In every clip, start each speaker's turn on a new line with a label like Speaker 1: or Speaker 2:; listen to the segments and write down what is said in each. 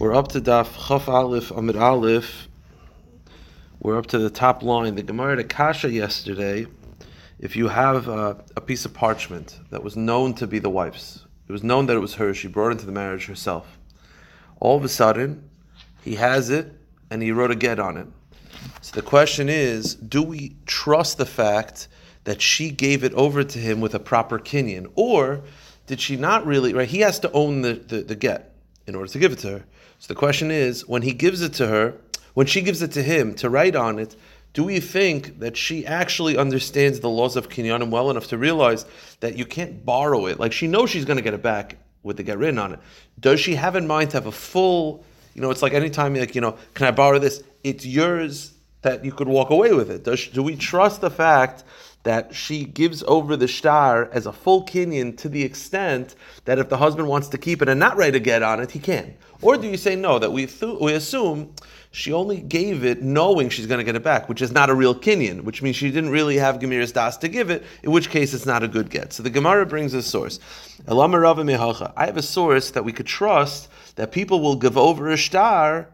Speaker 1: We're up to Daf Chaf Aleph Amid Aleph. We're up to the top line. The Gemara at Akasha yesterday. If you have uh, a piece of parchment that was known to be the wife's, it was known that it was hers. She brought into the marriage herself. All of a sudden, he has it and he wrote a get on it. So the question is, do we trust the fact that she gave it over to him with a proper kinyan, or did she not really? Right, he has to own the, the, the get in order to give it to her. So the question is, when he gives it to her, when she gives it to him to write on it, do we think that she actually understands the laws of kinyanim well enough to realize that you can't borrow it? Like she knows she's going to get it back with the get written on it. Does she have in mind to have a full? You know, it's like anytime like you know, can I borrow this? It's yours that you could walk away with it. Does, do we trust the fact that she gives over the star as a full kinyan to the extent that if the husband wants to keep it and not write a get on it, he can? Or do you say no, that we, th- we assume she only gave it knowing she's going to get it back, which is not a real kinyan, which means she didn't really have Gemiris Das to give it, in which case it's not a good get. So the Gemara brings a source. I have a source that we could trust that people will give over a star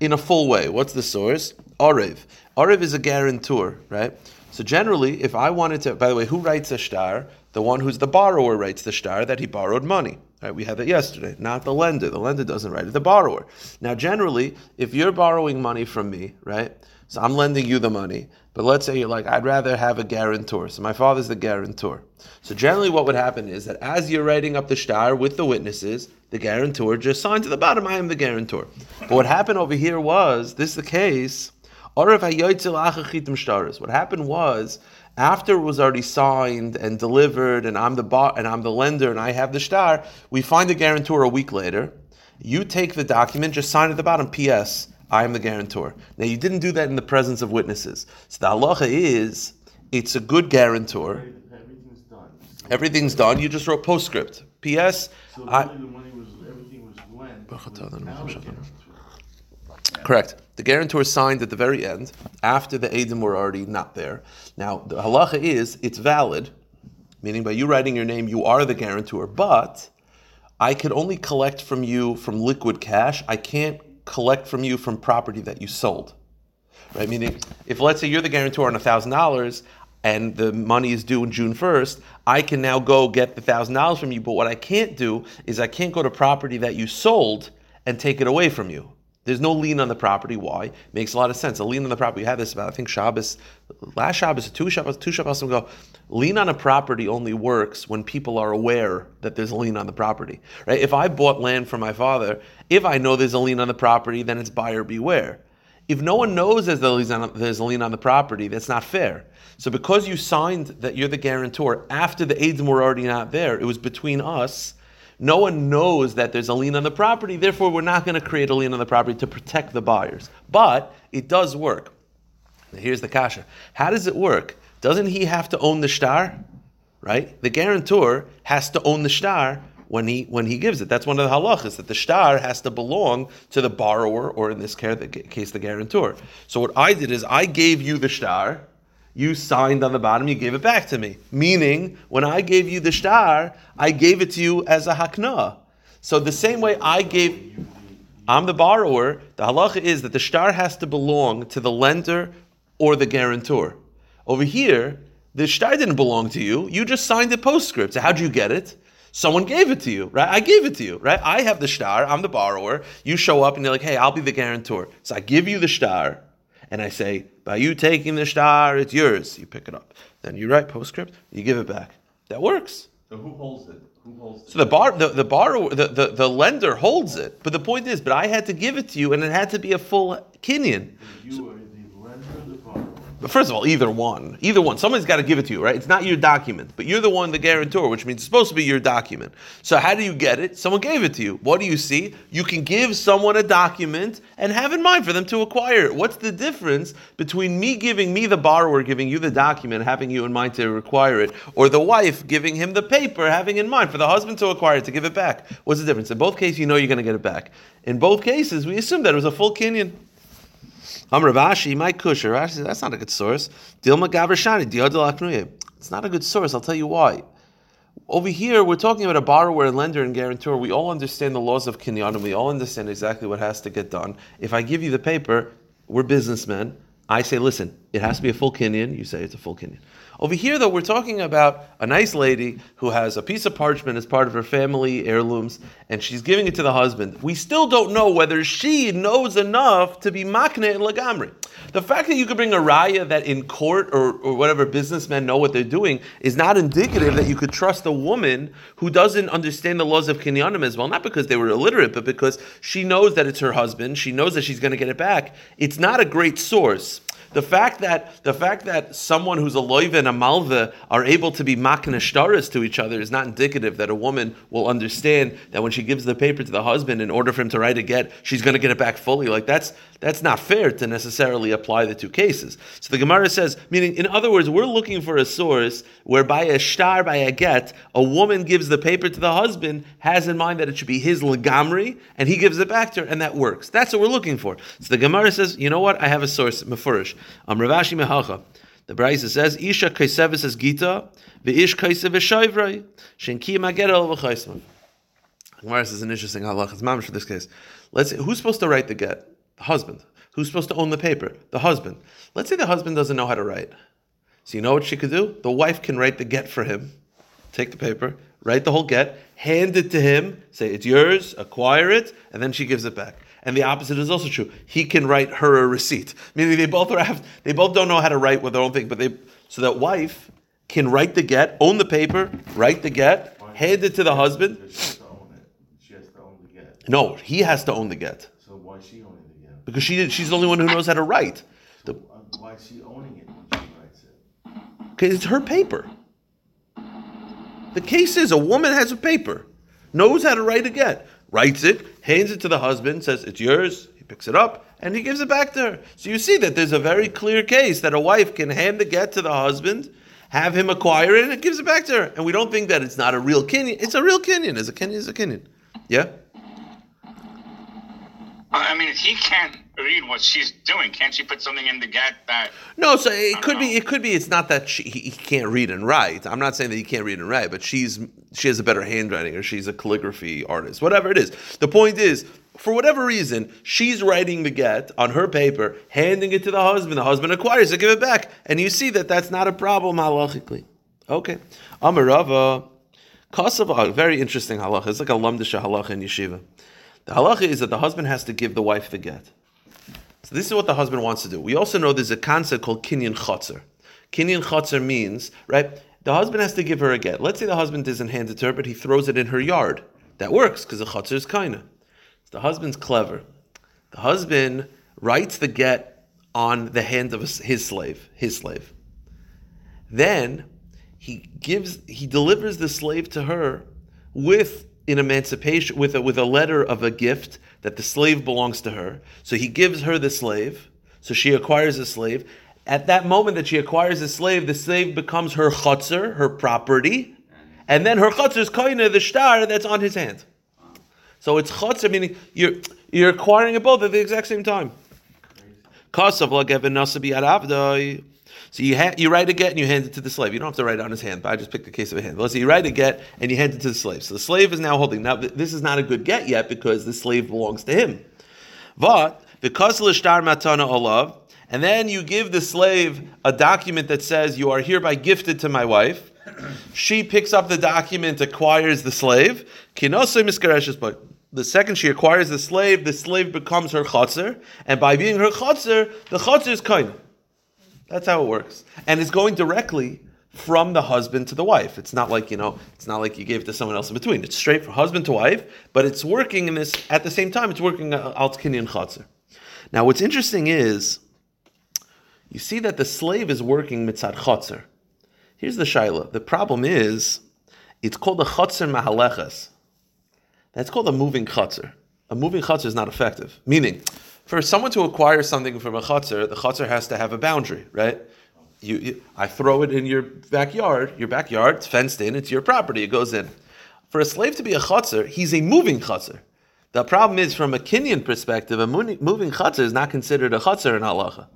Speaker 1: in a full way. What's the source? Arev. Arev is a guarantor, right? So generally, if I wanted to, by the way, who writes a star? The one who's the borrower writes the star that he borrowed money. Right? We had that yesterday, not the lender. The lender doesn't write it, the borrower. Now, generally, if you're borrowing money from me, right? So I'm lending you the money, but let's say you're like, I'd rather have a guarantor. So my father's the guarantor. So generally, what would happen is that as you're writing up the star with the witnesses, the guarantor just signed to the bottom, I am the guarantor. But what happened over here was, this is the case, what happened was, after it was already signed and delivered, and I'm the bar, and I'm the lender, and I have the star, we find the guarantor a week later. You take the document, just sign at the bottom, P.S. I am the guarantor. Now you didn't do that in the presence of witnesses. So the halacha is, it's a good guarantor.
Speaker 2: Everything's done.
Speaker 1: Everything's done. You just wrote postscript. P.S.
Speaker 2: So
Speaker 1: I-
Speaker 2: really the money was, everything was lent.
Speaker 1: Baruch atah
Speaker 2: without
Speaker 1: Adonai
Speaker 2: a
Speaker 1: Hashem.
Speaker 2: guarantor.
Speaker 1: Correct. The guarantor signed at the very end, after the Adim were already not there. Now, the halacha is, it's valid, meaning by you writing your name, you are the guarantor, but I could only collect from you from liquid cash. I can't collect from you from property that you sold. Right? Meaning, if let's say you're the guarantor on $1,000 and the money is due in June 1st, I can now go get the $1,000 from you, but what I can't do is I can't go to property that you sold and take it away from you. There's no lien on the property. Why? Makes a lot of sense. A lien on the property. We had this about I think Shabbos, last Shabbos, two Shabbos, two Shabbos ago. Lien on a property only works when people are aware that there's a lien on the property. Right? If I bought land from my father, if I know there's a lien on the property, then it's buyer beware. If no one knows there's a lien on the property, that's not fair. So because you signed that you're the guarantor after the aids were already not there, it was between us. No one knows that there's a lien on the property, therefore we're not going to create a lien on the property to protect the buyers. But it does work. Here's the kasha. How does it work? Doesn't he have to own the star? Right? The guarantor has to own the star when he when he gives it. That's one of the halachas that the star has to belong to the borrower, or in this case, the guarantor. So what I did is I gave you the star. You signed on the bottom, you gave it back to me. Meaning, when I gave you the star, I gave it to you as a hakna. So the same way I gave, I'm the borrower. The halacha is that the star has to belong to the lender or the guarantor. Over here, the star didn't belong to you. You just signed the postscript. So how'd you get it? Someone gave it to you, right? I gave it to you, right? I have the star. I'm the borrower. You show up and you're like, hey, I'll be the guarantor. So I give you the star, and I say, by you taking the star, it's yours. You pick it up. Then you write postscript. You give it back. That works.
Speaker 3: So who holds it? Who holds it?
Speaker 1: So the bar, the, the borrower, the, the, the lender holds it. But the point is, but I had to give it to you, and it had to be a full kinyan.
Speaker 2: You are the lender, the borrower.
Speaker 1: But first of all, either one, either one, somebody's got to give it to you, right? It's not your document, but you're the one, the guarantor, which means it's supposed to be your document. So how do you get it? Someone gave it to you. What do you see? You can give someone a document and have in mind for them to acquire it. What's the difference between me giving me the borrower, giving you the document, having you in mind to acquire it, or the wife giving him the paper, having in mind for the husband to acquire it, to give it back? What's the difference? In both cases, you know you're going to get it back. In both cases, we assume that it was a full kinyan. I'm Ravashi, my kusher. That's not a good source. Dilma Gavrashani, Diodel It's not a good source. I'll tell you why. over here, we're talking about a borrower and lender and guarantor. We all understand the laws of kinyan, and we all understand exactly what has to get done. If I give you the paper, we're businessmen. I say, listen, it has to be a full kinyan. You say it's a full kinyan. Over here, though, we're talking about a nice lady who has a piece of parchment as part of her family heirlooms, and she's giving it to the husband. We still don't know whether she knows enough to be makne lagamri. The fact that you could bring a raya that in court or, or whatever businessmen know what they're doing is not indicative that you could trust a woman who doesn't understand the laws of kinyanim as well, not because they were illiterate, but because she knows that it's her husband, she knows that she's going to get it back. It's not a great source. The fact that the fact that someone who's a loiva and a malva are able to be maknashtaras to each other is not indicative that a woman will understand that when she gives the paper to the husband in order for him to write a get, she's going to get it back fully. Like that's that's not fair to necessarily apply the two cases. So the Gemara says, meaning in other words, we're looking for a source where by a star, by a get, a woman gives the paper to the husband, has in mind that it should be his legamri, and he gives it back to her, and that works. That's what we're looking for. So the Gemara says, you know what? I have a source, Mefurish. Um, Ravashi Mehacha. The Braisa says, Isha kaisevis is gita, v'ish kaisev v'shoivrei, shenki mager el v'chaisman. Gemara says an interesting halach. It's mamish for this case. Let's who's supposed to write the get? The husband. Who's supposed to own the paper? The husband. Let's say the husband doesn't know how to write. So you know what she could do? The wife can write the get for him. Take the paper, write the whole get, hand it to him, say it's yours, acquire it, and then she gives it back. And the opposite is also true. He can write her a receipt. Meaning they both are have, they both don't know how to write with their own thing, but they so that wife can write the get, own the paper, write the get, hand it to the husband.
Speaker 2: She has to own it. She has to own the get.
Speaker 1: No, he has to own the get
Speaker 2: So why she get?
Speaker 1: Because she she's the only one who knows how to write. The,
Speaker 2: Why is she owning it when she writes it?
Speaker 1: Okay, it's her paper. The case is a woman has a paper, knows how to write a get, writes it, hands it to the husband, says it's yours. He picks it up and he gives it back to her. So you see that there's a very clear case that a wife can hand the get to the husband, have him acquire it, and it gives it back to her. And we don't think that it's not a real kinyan. It's a real kinyan. It's a kinyan, it's a kinyan. Yeah.
Speaker 4: I mean, if he can't read what she's doing, can't she put something in the get that?
Speaker 1: No, so it could be. It could be. It's not that she, he can't read and write. I'm not saying that he can't read and write, but she's she has a better handwriting, or she's a calligraphy artist, whatever it is. The point is, for whatever reason, she's writing the get on her paper, handing it to the husband. The husband acquires it, give it back, and you see that that's not a problem halachically. Okay, Amarava, Kosovo, very interesting halacha. It's like a lamdisha halacha in yeshiva. The halacha is that the husband has to give the wife the get. So this is what the husband wants to do. We also know there's a concept called kinyan chotzer. Kinyan chotzer means, right, the husband has to give her a get. Let's say the husband doesn't hand it to her, but he throws it in her yard. That works because the chotzer is kaina. The husband's clever. The husband writes the get on the hand of his slave, his slave. Then he gives, he delivers the slave to her with an emancipation, with a, with a letter of a gift that the slave belongs to her. So he gives her the slave. So she acquires a slave. At that moment that she acquires a slave, the slave becomes her chutzer, her property, and then her chutzer is koine, the star that's on his hand. So it's chutzer, meaning you're you're acquiring it both at the exact same time. So you ha- you write a get and you hand it to the slave. You don't have to write it on his hand, but I just picked the case of a hand. Let's say you write a get and you hand it to the slave. So the slave is now holding. Now this is not a good get yet because the slave belongs to him. But because kaslish matana olav, and then you give the slave a document that says you are hereby gifted to my wife. She picks up the document, acquires the slave. The second she acquires the slave, the slave becomes her chotzer, and by being her chotzer, the chotzer is kind. That's how it works, and it's going directly from the husband to the wife. It's not like you know, it's not like you gave it to someone else in between. It's straight from husband to wife, but it's working in this at the same time. It's working uh, alt kinyan chotzer. Now, what's interesting is you see that the slave is working mitzad chotzer. Here's the shaila. The problem is it's called a chotzer mahaleches. That's called a moving chotzer. A moving chotzer is not effective. Meaning, for someone to acquire something from a chotzer, the chotzer has to have a boundary, right? You, you, I throw it in your backyard. Your backyard, it's fenced in. It's your property. It goes in. For a slave to be a chotzer, he's a moving chotzer. The problem is, from a kinyan perspective, a moving chotzer is not considered a chotzer in halacha.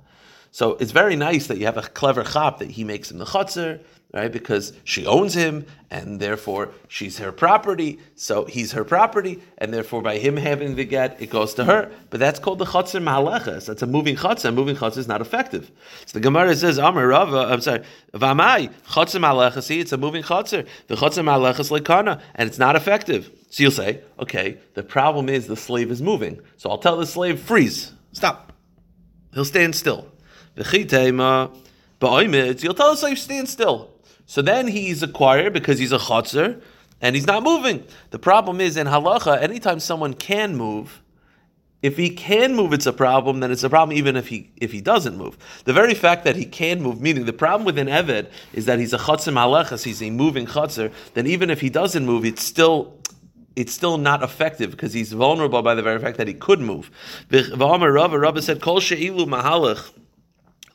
Speaker 1: So it's very nice that you have a clever chap that he makes him the chutzner, right? Because she owns him, and therefore she's her property. So he's her property, and therefore by him having the get, it goes to her. But that's called the chutzner mahaleches. That's a moving chutzner. Moving chutzner is not effective. So the Gemara says, Amar Rava, I'm sorry, Vamai, chutzner mahaleches, see, it's a moving chutzner. The chutzner mahaleches lekana, and it's not effective. So you'll say, okay, the problem is the slave is moving. So I'll tell the slave, freeze, stop. He'll stand still. V'chitema, ba'oimid, you'll tell the you stand still. So then he's acquired because he's a chotzer and he's not moving. The problem is in halacha, anytime someone can move, if he can move, it's a problem. Then it's a problem even if he if he doesn't move. The very fact that he can move, meaning the problem with an eved is that he's a chotzer malachas, he's a moving chotzer. Then even if he doesn't move, it's still it's still not effective because he's vulnerable by the very fact that he could move. Rava said, "Kol she'ilu mahalach."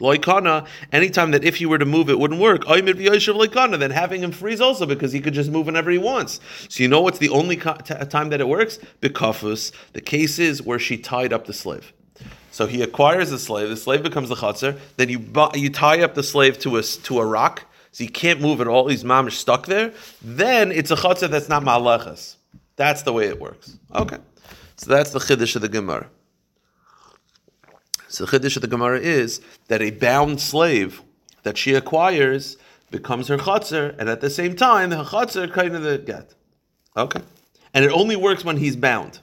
Speaker 1: Loikana, anytime that if you were to move, it wouldn't work. Then having him freeze also because he could just move whenever he wants. So you know what's the only time that it works? Bekafus. The case is where she tied up the slave. So he acquires the slave. The slave becomes the chatzar. Then you you tie up the slave to a to a rock, so he can't move at all. He's mamish stuck there. Then it's a chatzar that's not malachas. That's the way it works. Okay. So that's the chiddush of the Gemara. So the chiddush of the Gemara is that a bound slave that she acquires becomes her chatzar, and at the same time, the chatzar kind of the get. Okay. And it only works when he's bound.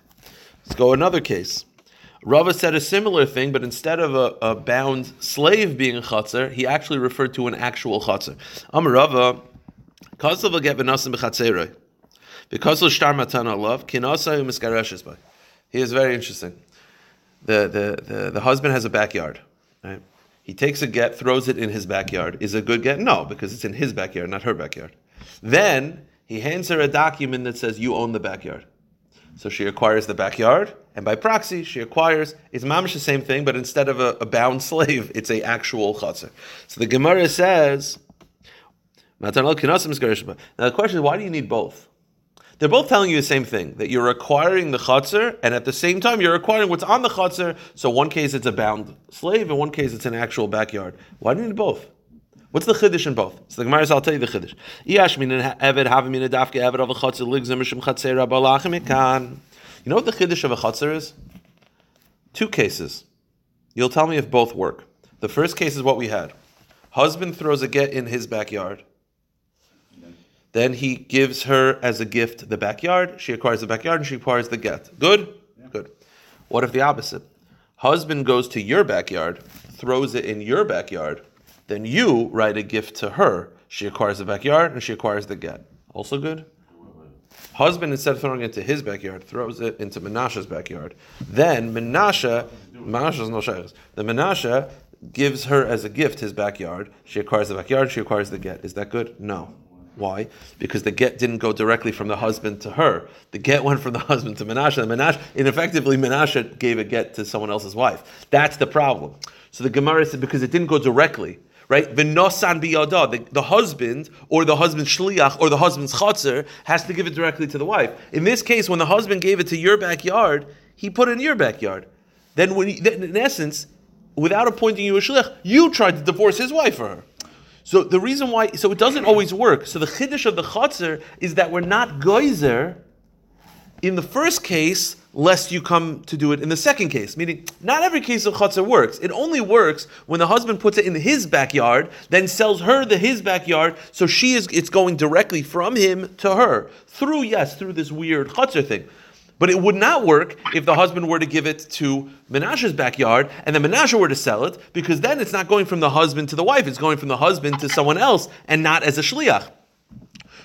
Speaker 1: Let's go another case. Rava said a similar thing, but instead of a, a bound slave being a chatzar, he actually referred to an actual chatzar. Amar Rava. Because of shtar u'miskareshes by. He is very interesting. The, the, the, the husband has a backyard. Right? He takes a get, throws it in his backyard. Is a good get? No, because it's in his backyard, not her backyard. Then he hands her a document that says you own the backyard. So she acquires the backyard, and by proxy, she acquires, it's mamish the same thing, but instead of a, a bound slave, it's a actual chatzar. So the Gemara says, now the question is, why do you need both? They're both telling you the same thing that you're acquiring the chutzner, and at the same time you're acquiring what's on the chutzner. So one case it's a bound slave, in one case it's an actual backyard. Why do you need both? What's the chiddush in both? So the Gemara says, I'll tell you the chiddush. You know what the chiddush of a chutzner is? Two cases. You'll tell me if both work. The first case is what we had. Husband throws a get in his backyard. Then he gives her as a gift the backyard. She acquires the backyard and she acquires the get. Good? Good. What if the opposite? Husband goes to your backyard, throws it in your backyard, then you write a gift to her. She acquires the backyard and she acquires the get. Also good? Husband, instead of throwing it into his backyard, throws it into Menashe's backyard. Then Menashe, Menashe's no shaykhs. The Menashe gives her as a gift his backyard. She acquires the backyard. She acquires the get. Is that good? No. Why? Because the get didn't go directly from the husband to her. The get went from the husband to Menashe. And Menashe, and effectively, Menashe gave a get to someone else's wife. That's the problem. So the Gemara said because it didn't go directly, right? V'nosan biyada, the, the husband or the husband's shliach or the husband's chatzar has to give it directly to the wife. In this case, when the husband gave it to your backyard, he put it in your backyard. Then, when he, then in essence, without appointing you a shliach, you tried to divorce his wife for her. So the reason why, so it doesn't always work. So the chiddush of the chatzar is that we're not geyser in the first case, lest you come to do it in the second case. Meaning, not every case of chatzar works. It only works when the husband puts it in his backyard, then sells her the his backyard, so she is it's going directly from him to her through yes through this weird chatzar thing. But it would not work if the husband were to give it to Menashe's backyard and then Menashe were to sell it, because then it's not going from the husband to the wife, it's going from the husband to someone else and not as a shliach.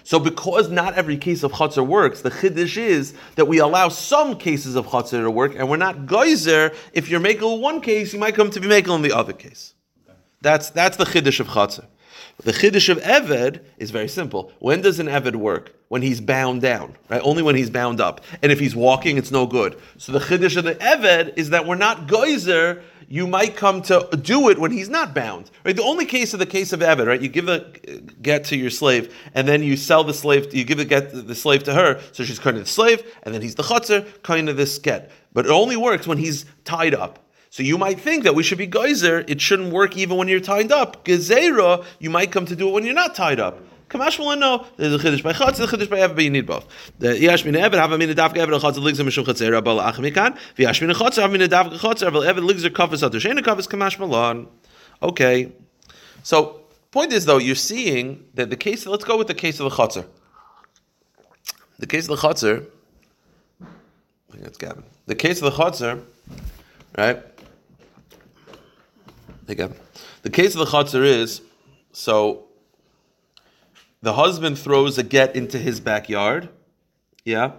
Speaker 1: So because not every case of chutzner works, the chiddush is that we allow some cases of chutzner to work, and we're not geyser. If you're making one case, you might come to be making on the other case. That's that's the chiddush of chutzner. The chiddush of Eved is very simple. When does an Eved work? When he's bound down, right? Only when he's bound up. And if he's walking, it's no good. So the chiddush of the Eved is that we're not geyser. You might come to do it when he's not bound. Right? The only case of the case of Eved, right? You give a get to your slave, and then you sell the slave. You give the get the slave to her, so she's kind of the slave, and then he's the chutzner, kind of this get. But it only works when he's tied up. So you might think that we should be geyser. It shouldn't work even when you're tied up. Gezerah, you might come to do it when you're not tied up. Kamash will no. There's a chiddush by there's a chiddush by ever, but you need both. The yesh min ever have min chutz ligzer mishum chutz have min kafas kamash malon. Okay. So point is though, you're seeing that the case. Let's go with the case of the chutzer. The case of the chutzer. I think that's Gavin. The case of the chutzer, right? Gavin. The case of the chutzer is so the husband throws a get into his backyard. Yeah.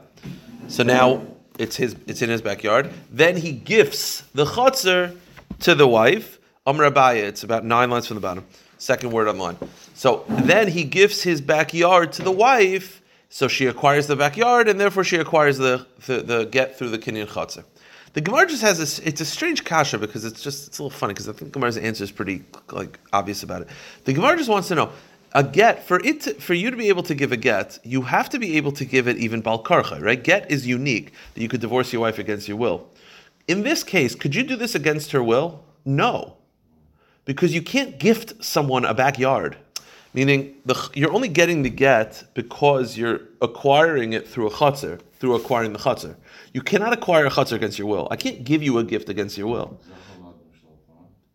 Speaker 1: So now it's his it's in his backyard. Then he gifts the chutzner to the wife. Amr Abaya, it's about nine lines from the bottom. Second word on the line. So then he gifts his backyard to the wife. So she acquires the backyard, and therefore she acquires the, the, the get through the kinyan chutzner. The Gemara just has this. It's a strange kasha because it's just it's a little funny because I think Gemara's answer is pretty like obvious about it. The Gemara just wants to know a get for it to, for you to be able to give a get, you have to be able to give it even balkarcha, right? Get is unique that you could divorce your wife against your will. In this case, could you do this against her will? No, because you can't gift someone a backyard. Meaning, the, you're only getting the get because you're acquiring it through a chutzner, through acquiring the chutzner. You cannot acquire a chutzner against your will. I can't give you a gift against your will.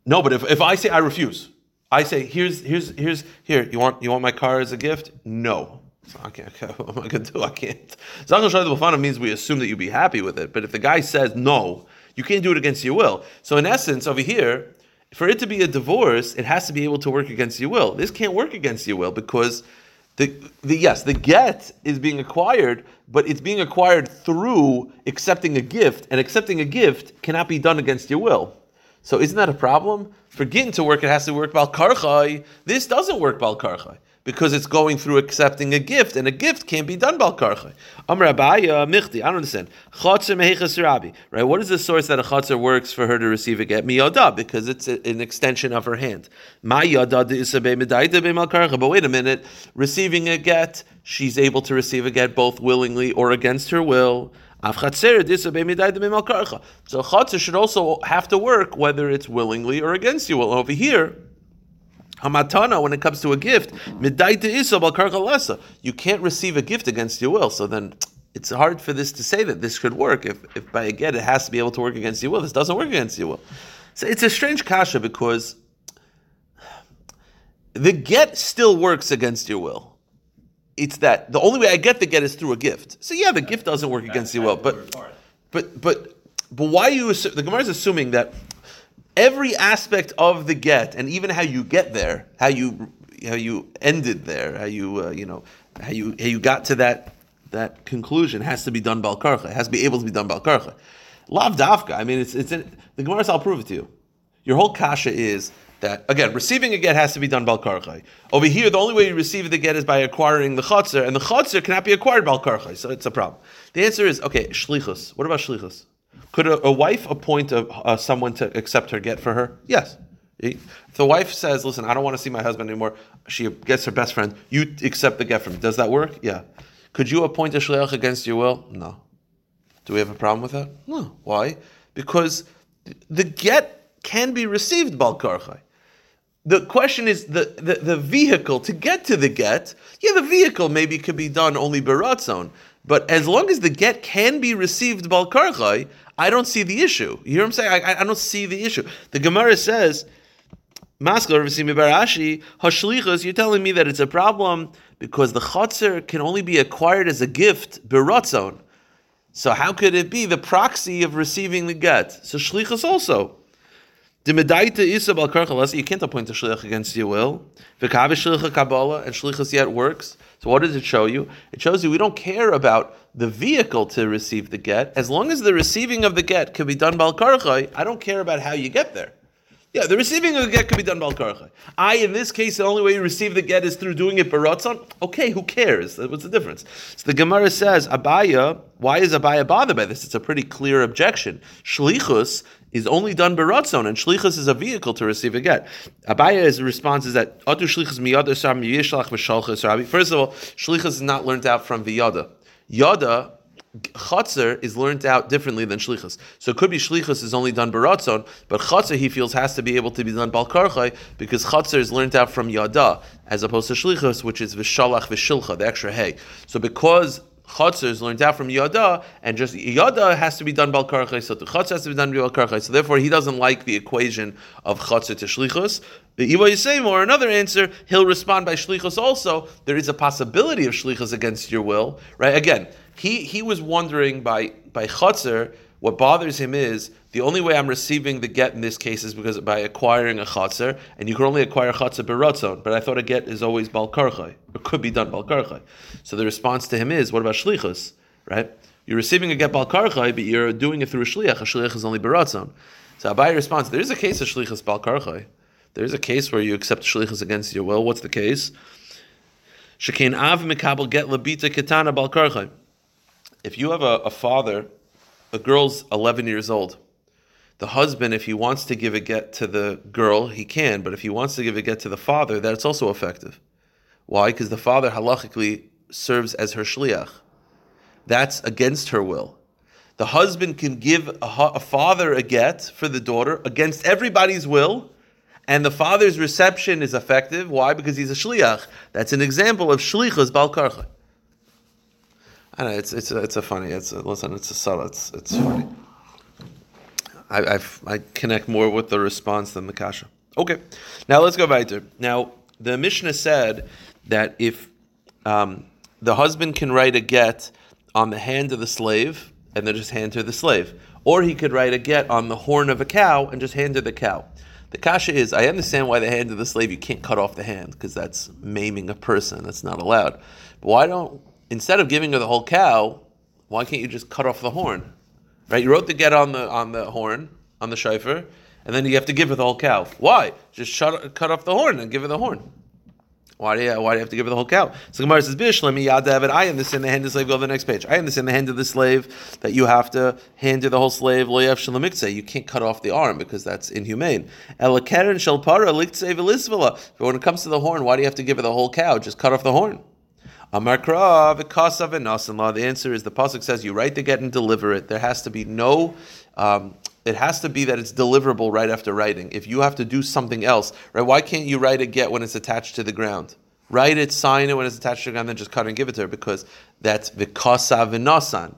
Speaker 1: No, but if, if I say I refuse, I say, here's here's here's here. You want you want my car as a gift? No. Okay, okay, what am I to do? I can't. Zachal Shai Bafana means we assume that you'd be happy with it. But if the guy says no, you can't do it against your will. So in essence, over here, for it to be a divorce, it has to be able to work against your will. This can't work against your will because the, the yes, the get is being acquired, but it's being acquired through accepting a gift, and accepting a gift cannot be done against your will. So isn't that a problem? For getting to work, it has to work bal karchai. This doesn't work bal karchai because it's going through accepting a gift, and a gift can't be done bal karchai. Amr Abaya uh, michti. I don't understand. Chotzer. Right? What is the source that a chotzer works for her to receive a get? Miyada, because it's an extension of her hand. But wait a minute. Receiving a get, she's able to receive a get both willingly or against her will. So chatzir should also have to work whether it's willingly or against you. Well, over here, hamatana when it comes to a gift, you can't receive a gift against your will. So then it's hard for this to say that this could work. If, if by a get it has to be able to work against your will, this doesn't work against your will. So it's a strange kasha because the get still works against your will it's that the only way I get the get is through a gift. So yeah, the gift doesn't work against you will, but but but but why you assu- the Gemara is assuming that every aspect of the get and even how you get there, how you how you ended there, how you uh, you know how you how you got to that that conclusion has to be done balkarcha. It has to be able to be done balkarcha. Lav dafka. I mean, it's it's in, the Gemara. I'll prove it to you. Your whole kasha is that again, receiving a get has to be done balkarchai. Over here, the only way you receive the get is by acquiring the chotzer, and the chotzer cannot be acquired balkarchai, so it's a problem. The answer is okay. Shlichus. What about shlichus? Could a, a wife appoint a, someone to accept her get for her? Yes. If the wife says, "Listen, I don't want to see my husband anymore," she gets her best friend. You accept the get from. Does that work? Yeah. Could you appoint a shliach against your will? No. Do we have a problem with that? No. Why? Because the get can be received balkarchai the question is the, the, the, vehicle to get to the get. Yeah, the vehicle maybe could be done only beratzon, but as long as the get can be received balkarchai, I don't see the issue. You hear what I'm saying? I, I don't see the issue. The Gemara says, Maskar Hashlichas, you're telling me that it's a problem because the chotzer can only be acquired as a gift beratzon. So how could it be the proxy of receiving the get? So shlichus also. You can't appoint a shliach against your will. Kabbalah and shlichus yet works. So what does it show you? It shows you we don't care about the vehicle to receive the get. As long as the receiving of the get can be done bal karchai, I don't care about how you get there. Yeah, the receiving of the get could be done bal karcha. I, in this case, the only way you receive the get is through doing it baratzon. Okay, who cares? What's the difference? So the Gemara says, Abaya, why is Abaya bothered by this? It's a pretty clear objection. Shlichus is only done baratzon, and shlichus is a vehicle to receive a get. Abaya's response is that shlichus miyada Rabbi. First of all, shlichus is not learned out from v'yada. Yada Chatzar is learned out differently than shlichus. So it could be shlichus is only done baratzon, but chatzar he feels has to be able to be done balkarchai because chatzar is learned out from yada as opposed to shlichus, which is vishalach vishilcha, the extra hay. So because Chatzar is learned out from Yada, and just Yada has to be done so the Chatzar has to be done Balkarchai. So therefore, he doesn't like the equation of Chatzar to Shlichus. The Iva Yisayim, or another answer, he'll respond by Shlichus also. There is a possibility of Shlichus against your will, right? Again, he, he was wondering by, by Chatzar, what bothers him is the only way I'm receiving the get in this case is because by acquiring a chatzar, and you can only acquire chatzar beratzon. But I thought a get is always balkarchai, It could be done balkarchai. So the response to him is, what about shlichus? Right? You're receiving a get balkarchai, but you're doing it through a shliach. A shliach is only beratzon. So Abai responds, there is a case of shlichus balkarchai. There is a case where you accept shlichus against your will. What's the case? Shekin av mikabel get labita ketana balkarchai. If you have a, a father a girl's 11 years old. The husband, if he wants to give a get to the girl, he can, but if he wants to give a get to the father, that's also effective. Why? Because the father halachically serves as her shliach. That's against her will. The husband can give a, a father a get for the daughter against everybody's will, and the father's reception is effective. Why? Because he's a shliach. That's an example of shlichus balkarcha. I know it's it's a, it's a funny. It's a, listen. It's a subtle. It's it's funny. I i connect more with the response than the kasha. Okay, now let's go weiter. Now the Mishnah said that if um, the husband can write a get on the hand of the slave and then just hand her the slave, or he could write a get on the horn of a cow and just hand her the cow. The kasha is, I understand why the hand of the slave you can't cut off the hand because that's maiming a person. That's not allowed. But why don't instead of giving her the whole cow, why can't you just cut off the horn? Right? You wrote the get on the on the horn on the shofar, and then you have to give her the whole cow. Why? Just shut, cut off the horn and give her the horn. Why do you, why do you have to give her the whole cow? So Gemara says, "Bish, let me yad David. I understand the hand of the slave. Go to the next page. I understand the hand of the slave that you have to hand to the whole slave. Lo yav You can't cut off the arm because that's inhumane. Elakeren shel para But when it comes to the horn, why do you have to give her the whole cow? Just cut off the horn. Amarkra v'kasav law. The answer is the pasuk says you write the get and deliver it. There has to be no. Um, it has to be that it's deliverable right after writing. If you have to do something else, right? Why can't you write a get when it's attached to the ground? Write it, sign it when it's attached to the ground, then just cut and give it to her because that's v'kasav v'nasan.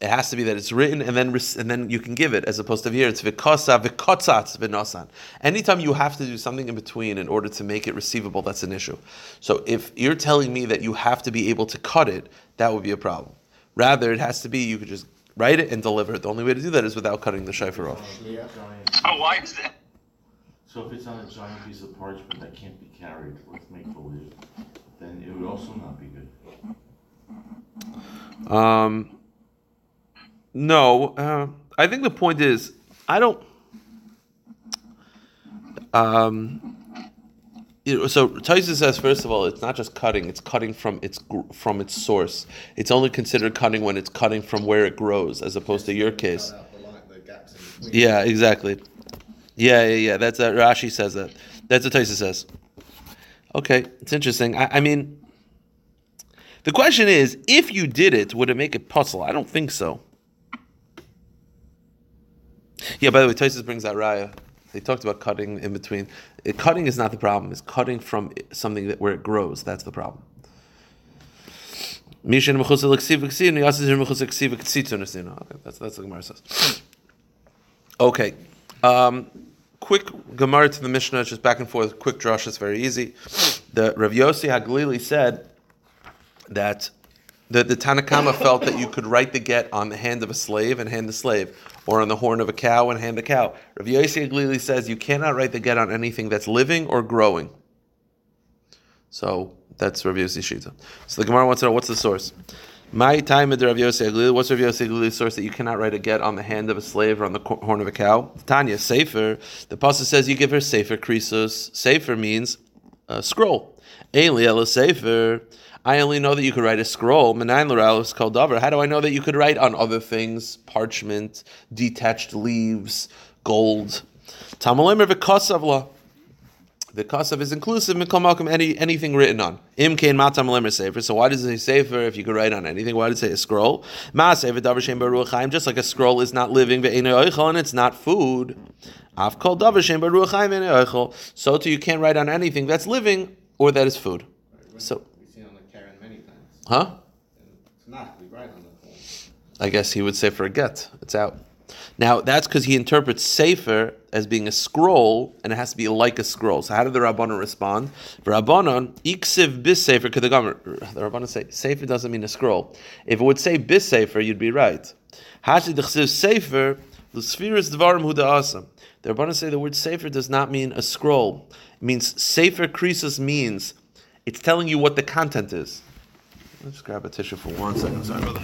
Speaker 1: It has to be that it's written and then and then you can give it, as opposed to here it's v'kosa v'kotzat v'nosan. Anytime you have to do something in between in order to make it receivable, that's an issue. So if you're telling me that you have to be able to cut it, that would be a problem. Rather, it has to be you could just write it and deliver it. The only way to do that is without cutting the shofar off.
Speaker 4: Oh, why is that?
Speaker 2: So if it's on a giant piece of parchment that can't be carried, let's make believe, then it would also not be
Speaker 1: good. Um. No, uh, I think the point is I don't. Um, so Taisa says first of all, it's not just cutting; it's cutting from its from its source. It's only considered cutting when it's cutting from where it grows, as opposed to your case. Yeah, exactly. Yeah, yeah, yeah. That's that. Rashi says that. That's what Taisa says. Okay, it's interesting. I, I, mean, the question is, if you did it, would it make it puzzle? I don't think so. Yeah, by the way, Tosis brings that raya. They talked about cutting in between. Cutting is not the problem. It's cutting from something that where it grows. That's the problem. That's that's what Gemara says. Okay, um, quick Gemara to the Mishnah, just back and forth. Quick drush, it's very easy. The Rav Yossi Haglili said that the, the Tanakama felt that you could write the get on the hand of a slave and hand the slave, or on the horn of a cow and hand the cow. Rav Aglili says you cannot write the get on anything that's living or growing. So that's Rav Yossi Shita. So the Gemara wants to know what's the source. My time of Rav Yossi Aglili. What's Rav Aglili's source that you cannot write a get on the hand of a slave or on the horn of a cow? Tanya Sefer. The pasuk says you give her Sefer Krisus. Sefer means a scroll. Eli Sefer. I only know that you could write a scroll. is called Dover. How do I know that you could write on other things? Parchment, detached leaves, gold. Tamalemer v'kosavla. the kasav is inclusive mikomakum any anything written on. Im matam lemer sefer. So why does it say sefer if you could write on anything? Why does it say a scroll? Ma sefer davar shem baruch. Just like a scroll is not living, and it's not food. Af kol davar shem baruch So too you can't write on anything that's living or that is food. So,
Speaker 5: We've seen on the Karen many times.
Speaker 1: Huh?
Speaker 5: It's not, we write on the.
Speaker 1: I guess he would say for a get. It's out. Now that's because he interprets sefer as being a scroll, and it has to be like a scroll. So how did the Rabbanon respond? The Rabbanon iksiv bis sefer The Rabbanon say sefer doesn't mean a scroll. If it would say bis sefer, you'd be right. Hashi dechsiv sefer l'sfiris dvarim hu da'asam. The Rabbanon say the word sefer does not mean a scroll. It means sefer krisus means it's telling you what the content is. Let's just grab a tissue for one second. Sorry, brother.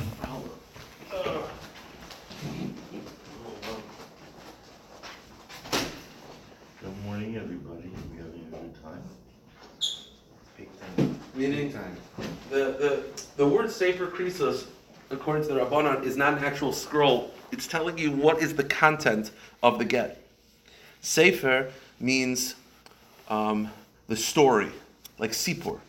Speaker 2: Good morning, everybody. We having a good time? Big time.
Speaker 1: Meaning, the, the, the word Sefer Krisos, according to the Rabbanon, is not an actual scroll. It's telling you what is the content of the get. Sefer means um, the story, like Sipur.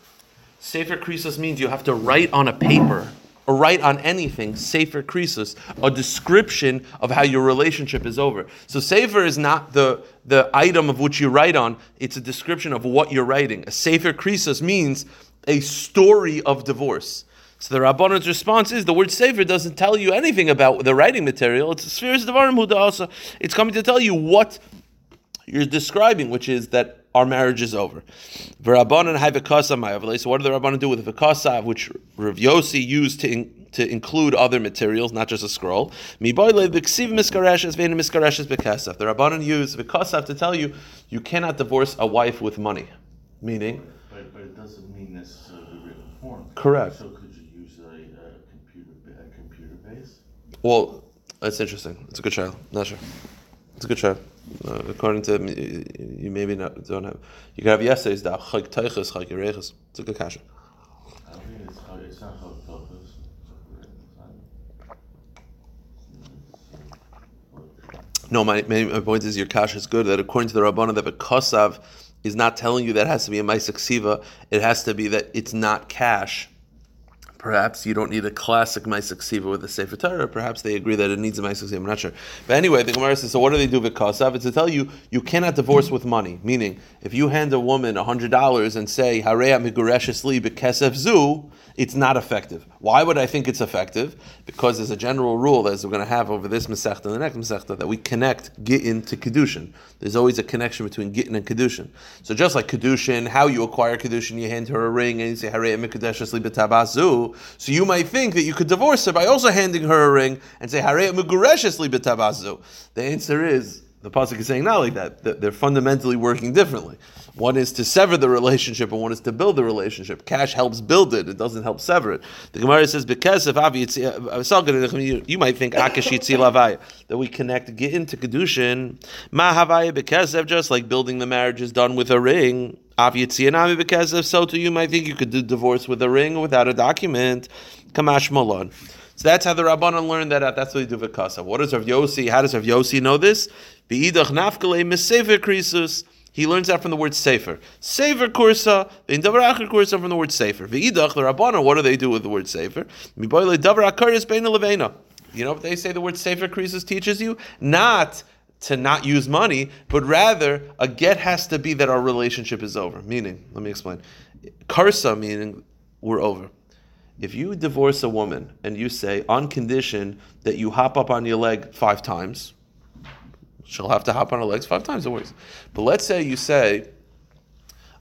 Speaker 1: Sefer Krisos means you have to write on a paper or write on anything, Sefer Krisos, a description of how your relationship is over. So Sefer is not the, the item of which you write on, it's a description of what you're writing. A Sefer Krisos means a story of divorce. So the Rabbanon's response is the word Sefer doesn't tell you anything about the writing material. It's spheres devarim huda also. It's coming to tell you what you're describing, which is that our marriage is over. V'rabbanan have a So what do the Rabbanan do with the v'kasa, which Rav Yossi used to, in, to include other materials, not just a scroll? The Rabbanan use v'kasa to tell you you cannot divorce a wife with money, meaning.
Speaker 2: But, but it doesn't mean necessarily written form.
Speaker 1: Correct.
Speaker 2: So could you use a, a computer, a computer base?
Speaker 1: Well, that's interesting. It's a good child. Not sure. It's a good child. Uh, according to you, maybe not, don't have. You can have essays that chayk teiches, chayk yereches. It's a good kasha.
Speaker 2: It's.
Speaker 1: No, my, my, point is your kasha is good. That according to the Rabbanah, that kosav is not telling you that has to be a ma'aseh ksiva. It has to be that it's not cash. Perhaps you don't need a classic ma'aseh ksiva with a sefer Torah. Perhaps they agree that it needs a ma'aseh ksiva. I'm not sure. But anyway, the Gemara says, so what do they do with kosav? It's to tell you you cannot divorce with money. Meaning, if you hand a woman hundred dollars and say hareya migureshes li bekesef zu, it's not effective. Why would I think it's effective? Because there's a general rule, as we're going to have over this Masechta and the next Masechta, that we connect Gittin to Kedushin. There's always a connection between Gittin and Kedushin. So just like Kedushin, how you acquire Kedushin, you hand her a ring and you say, betabazu. So you might think that you could divorce her by also handing her a ring and say, li betabazu. The answer is, the pasuk is saying not like that. They're fundamentally working differently. One is to sever the relationship, and one is to build the relationship. Cash helps build it; it doesn't help sever it. The Gemara says because of if uh, uh, you might think that we connect get into kedushin ma havaya bekesev just like building the marriage is done with a ring. Bekesev so too you might think you could do divorce with a ring without a document. Kamash malon. So that's how the Rabbanon learned that. That's what they do with Kasav. What does Rav Yossi? How does Rav Yossi know this? He learns that from the word sefer. Sefer kursa, in davar acher kursa from the word sefer. Ve'idach, the Rabbanon, what do they do with the word sefer? You know what they say the word sefer krisus teaches you? Not to not use money, but rather a get has to be that our relationship is over. Meaning, let me explain. Karsa meaning we're over. If you divorce a woman and you say, on condition that you hop up on your leg five times, she'll have to hop on her legs five times, works. But let's say you say,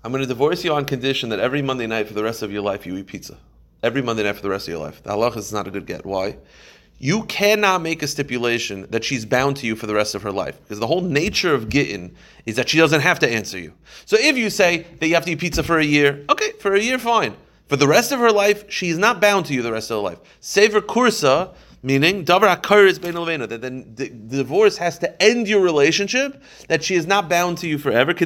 Speaker 1: I'm going to divorce you on condition that every Monday night for the rest of your life you eat pizza. Every Monday night for the rest of your life. The halacha is not a good get. Why? You cannot make a stipulation that she's bound to you for the rest of her life. Because the whole nature of Gittin is that she doesn't have to answer you. So if you say that you have to eat pizza for a year, okay, for a year, fine. For the rest of her life, she is not bound to you the rest of her life. Sever kursa, meaning davar bein that then the, divorce has to end your relationship, that she is not bound to you forever. If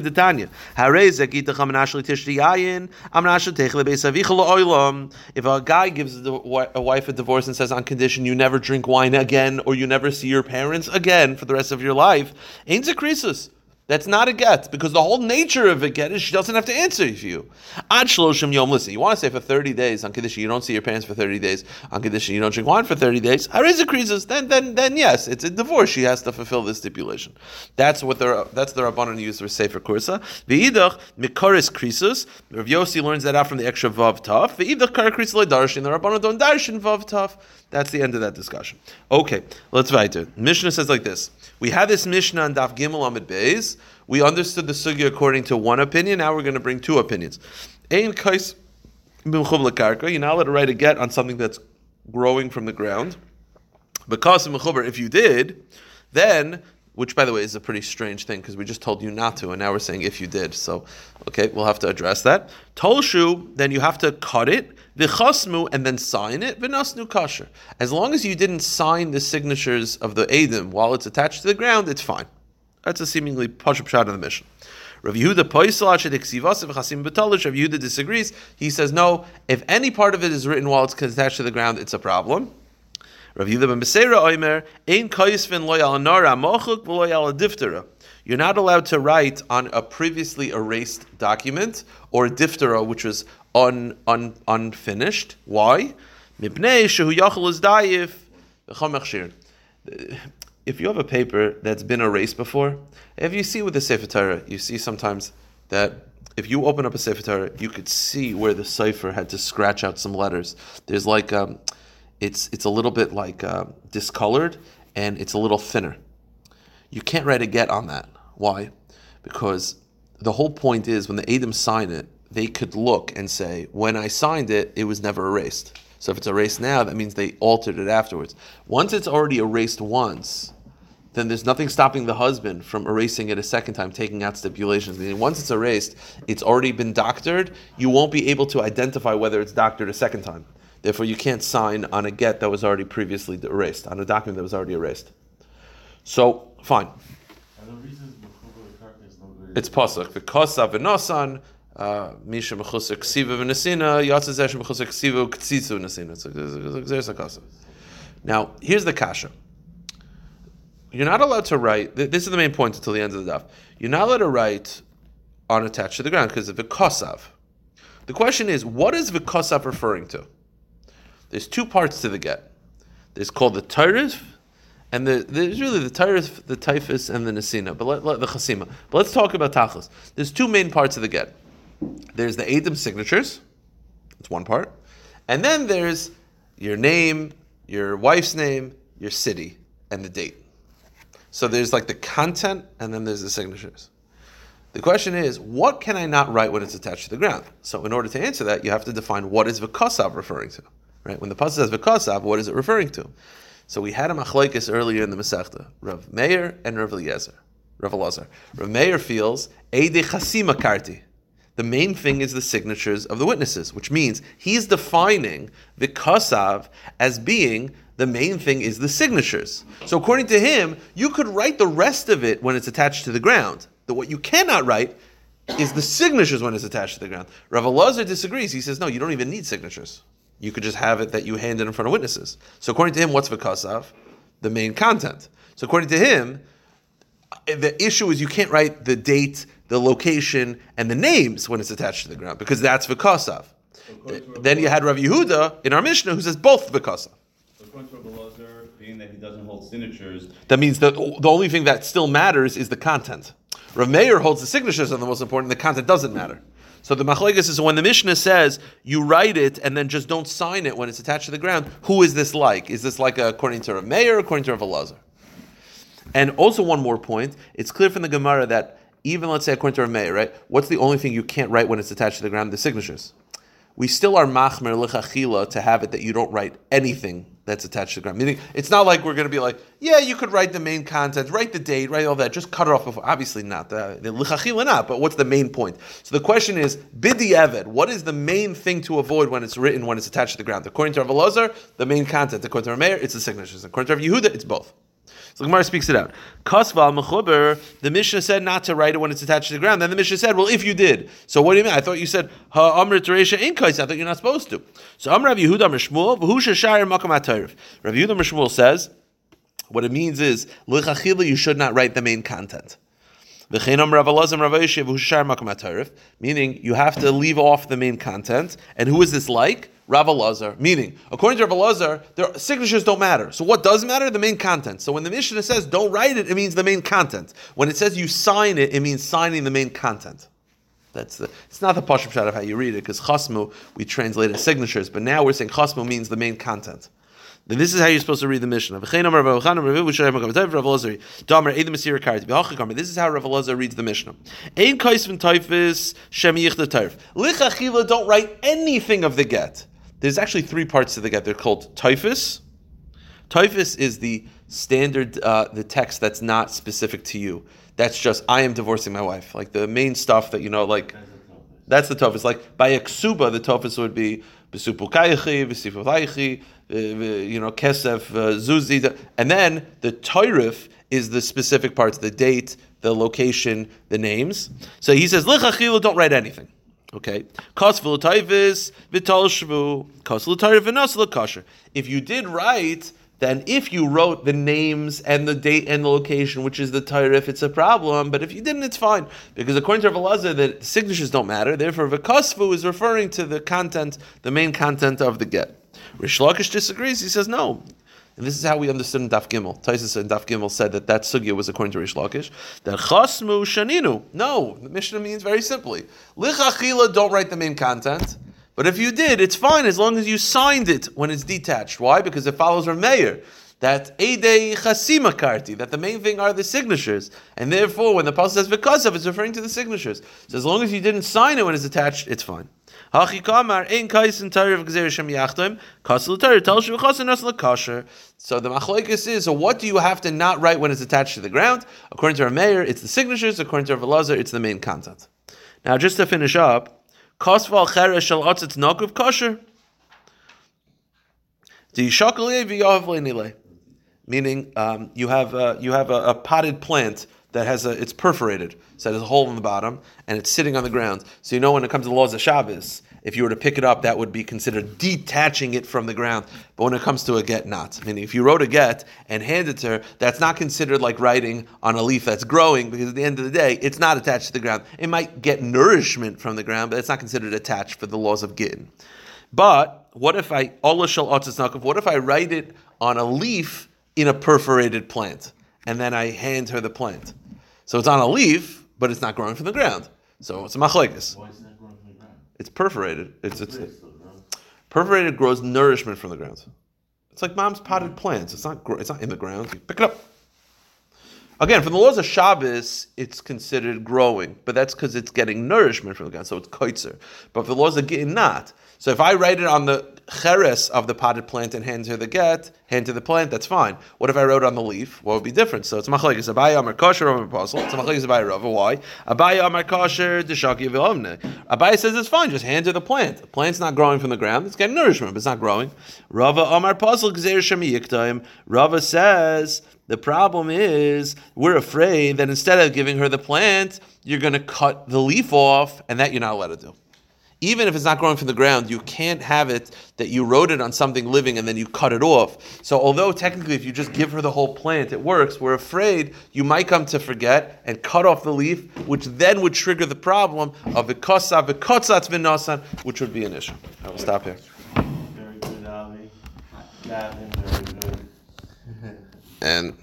Speaker 1: a guy gives a wife a divorce and says on condition you never drink wine again or you never see your parents again for the rest of your life, ain't a krisus. That's not a get because the whole nature of a get is she doesn't have to answer you. Ad shloshim yom. Listen, you want to say for thirty days on kedusha you don't see your parents for thirty days on kedusha you don't drink wine for thirty days. Hariza. Then then then yes, it's a divorce. She has to fulfill this stipulation. That's what the that's the rabbanon use for sefer kursa. V'idach mikoris krisus. Rav Yossi learns that out from the extra vav taf. V'idach kar krisus darshin. The rabbanon don't darshin vav taf. That's the end of that discussion. Okay, let's weiter. Mishnah says like this. We had this Mishnah on Daf Gimel Amid Beis. We understood the sugya according to one opinion. Now we're going to bring two opinions. Ein kais. You're not allowed to write a get on something that's growing from the ground. Because if you did, then which by the way is a pretty strange thing because we just told you not to, and now we're saying if you did. So, okay, we'll have to address that. Tolshu, then you have to cut it, vichasmu, and then sign it, vinasnu kasher. As long as you didn't sign the signatures of the Adim while it's attached to the ground, it's fine. That's a seemingly pashut shot of the Mishnah. Rav Yehuda Yehuda disagrees. He says no. If any part of it is written while it's attached to the ground, it's a problem. Rav Yehuda ben Beseira. You're not allowed to write on a previously erased document or a diftera which was un, un, unfinished. Why? Mipnei Shehu Yachal is If you have a paper that's been erased before, if you see with the Sefer Torah, you see sometimes that if you open up a Sefer Torah, you could see where the cipher had to scratch out some letters. There's like um, it's it's a little bit like uh, discolored and it's a little thinner. You can't write a get on that. Why? Because the whole point is when the Adam sign it, they could look and say, when I signed it, it was never erased. So if it's erased now, that means they altered it afterwards. Once it's already erased once, then there's nothing stopping the husband from erasing it a second time, taking out stipulations. And once it's erased, it's already been doctored. You won't be able to identify whether it's doctored a second time. Therefore, you can't sign on a get that was already previously erased, on a document that was already erased. So, fine. It's pasuk. Because of v'nosan, uh, misha mechusik ksiva v'nesina, yatzazesh mechusik ksiva ktsitzu v'nesina. Now, here's the kasha. You're not allowed to write. This is the main point until the end of the daf. You're not allowed to write unattached to the ground because of v'kosav. The question is, what is v'kosav referring to? There's two parts to the get. There's called the Tairif, and the, there's really the Tairif, the tofis, and the nesina, but let, let, the Chasima. But let's talk about Tachlis. There's two main parts of the get. There's the Adam signatures, that's one part, and then there's your name, your wife's name, your city, and the date. So there's like the content, and then there's the signatures. The question is, what can I not write when it's attached to the ground? So in order to answer that, you have to define what is Vikasav referring to. Right? When the pasuk says v'kasav, what is it referring to? So we had a machlekes earlier in the Masechta, Rav Meir and Rav Eliezer, Rav Elazar. Rav Meir feels eide chasima karti. The main thing is the signatures of the witnesses, which means he's defining the as being the main thing is the signatures. So according to him, you could write the rest of it when it's attached to the ground. The what you cannot write is the signatures when it's attached to the ground. Rav Elazar disagrees. He says, no, you don't even need signatures. You could just have it that you hand it in front of witnesses. So according to him, what's v'kasav? The main content. So according to him, the issue is you can't write the date, the location, and the names when it's attached to the ground because that's v'kasav. Then you had Rav Yehuda in our Mishnah who says both v'kasav.
Speaker 3: Being that he doesn't hold signatures,
Speaker 1: that means that the only thing that still matters is the content. Rav Meir holds the signatures are the most important. The content doesn't matter. So the machlekes is when the Mishnah says you write it and then just don't sign it when it's attached to the ground. Who is this like? Is this like according to a Meir, according to a Elazar? And also one more point: it's clear from the Gemara that even let's say according to a Meir, right? What's the only thing you can't write when it's attached to the ground? The signatures. We still are machmer lechachila to have it that you don't write anything that's attached to the ground. Meaning, it's not like we're going to be like, yeah, you could write the main content, write the date, write all that, just cut it off before. Obviously not. The, lichachila not, but what's the main point? So the question is, bidi what is the main thing to avoid when it's written, when it's attached to the ground? According to Rav Elazar, the main content. According to Rav it's the signatures. According to Rav Yehuda, it's both. So Gemara speaks it out. Kasval mechuber. The Mishnah said not to write it when it's attached to the ground. Then the Mishnah said, "Well, if you did." So what do you mean? I thought you said ha'amr teresha in. I thought you're not supposed to. So Amr Rav Yehuda Mishmuel v'husha shayir makam. Rav Yehuda Mishmuel says, what it means is lichachila you should not write the main content. Meaning you have to leave off the main content. And who is this like? Rav Elazar. Meaning, according to Rav Elazar, their signatures don't matter. So what does matter? The main content. So when the Mishnah says don't write it, it means the main content. When it says you sign it, it means signing the main content. That's the. It's not the pashut shot of how you read it because chasmu we translate as signatures, but now we're saying chasmu means the main content. Then this is how you're supposed to read the Mishnah. This is how Rav Elazar reads the Mishnah. Don't write anything of the get. There's actually three parts to the get. They're called taifis. Taifis is the standard, uh, the text that's not specific to you. That's just I am divorcing my wife. Like the main stuff that you know, like that's the tofis. Like by a the tofis would be besupu kayichi, besifu layichi, uh, you know, kesef, uh, zuzi, and then the toirif is the specific parts, the date, the location, the names. So he says don't write anything. Okay. If you did write then if you wrote the names and the date and the location, which is the Torah, it's a problem. But if you didn't, it's fine. Because according to Rav Elazar, the signatures don't matter. Therefore, Vikasvu is referring to the content, the main content of the get. Reish Lakish disagrees. He says no. And this is how we understood in Daf Gimel. Tosfos in Daf Gimel said that that sugya was according to Reish Lakish. That chasmu shaninu. No, the Mishnah means very simply. Lichachila, don't write the main content. But if you did, it's fine as long as you signed it when it's detached. Why? Because it follows our Meir. That Eidei Chasima Karti, that the main thing are the signatures. And therefore, when the Pasuk says because of, it's referring to the signatures. So as long as you didn't sign it when it's attached, it's fine. So the machlokes is, so what do you have to not write when it's attached to the ground? According to our Meir, it's the signatures. According to our Velazar, it's the main content. Now, just to finish up, Kosval cheresh shel otzitz nokuv kosher. Meaning, um, you have a, you have a, a, potted plant that has a it's perforated, so there's a hole in the bottom, and it's sitting on the ground. So you know when it comes to the laws of Shabbos, if you were to pick it up, that would be considered detaching it from the ground. But when it comes to a get, not. Meaning, if you wrote a get and handed to her, that's not considered like writing on a leaf that's growing, because at the end of the day, it's not attached to the ground. It might get nourishment from the ground, but it's not considered attached for the laws of gittin. But what if I What if I write it on a leaf in a perforated plant, and then I hand her the plant? So it's on a leaf, but it's not growing from the ground. So it's a machlekes.
Speaker 2: Why is that growing from the ground?
Speaker 1: It's perforated. It's, it's
Speaker 2: It is still growing.
Speaker 1: perforated grows nourishment from the ground. It's like mom's potted plants. It's not. It's not in the ground. You pick it up. Again, from the laws of Shabbos, it's considered growing, but that's because it's getting nourishment from the ground, so it's koitzer. But for the laws of Gittin, not. So if I write it on the cheres of the potted plant and hand her the get, hand to the plant, that's fine. What if I wrote on the leaf? What would be different? So it's machlekes Abaye Amar Kosher Amar pasul. It's machlekes Abaye Rava. Why? Abaye Amar Kosher Deshaki V'Omne. Abaye says it's fine. Just hand her the plant. The plant's not growing from the ground. It's getting nourishment, but it's not growing. Rava Amar pasul Gzeir Shemi Yiktaim. Rava says. The problem is we're afraid that instead of giving her the plant, you're going to cut the leaf off, and that you're not allowed to do. Even if it's not growing from the ground, you can't have it that you wrote it on something living and then you cut it off. So, although technically, if you just give her the whole plant, it works, we're afraid you might come to forget and cut off the leaf, which then would trigger the problem of vikosa, vikotzatz v'nasan, which would be an issue. I will stop here.
Speaker 2: Very good, Ali. Gavin, very good.
Speaker 1: And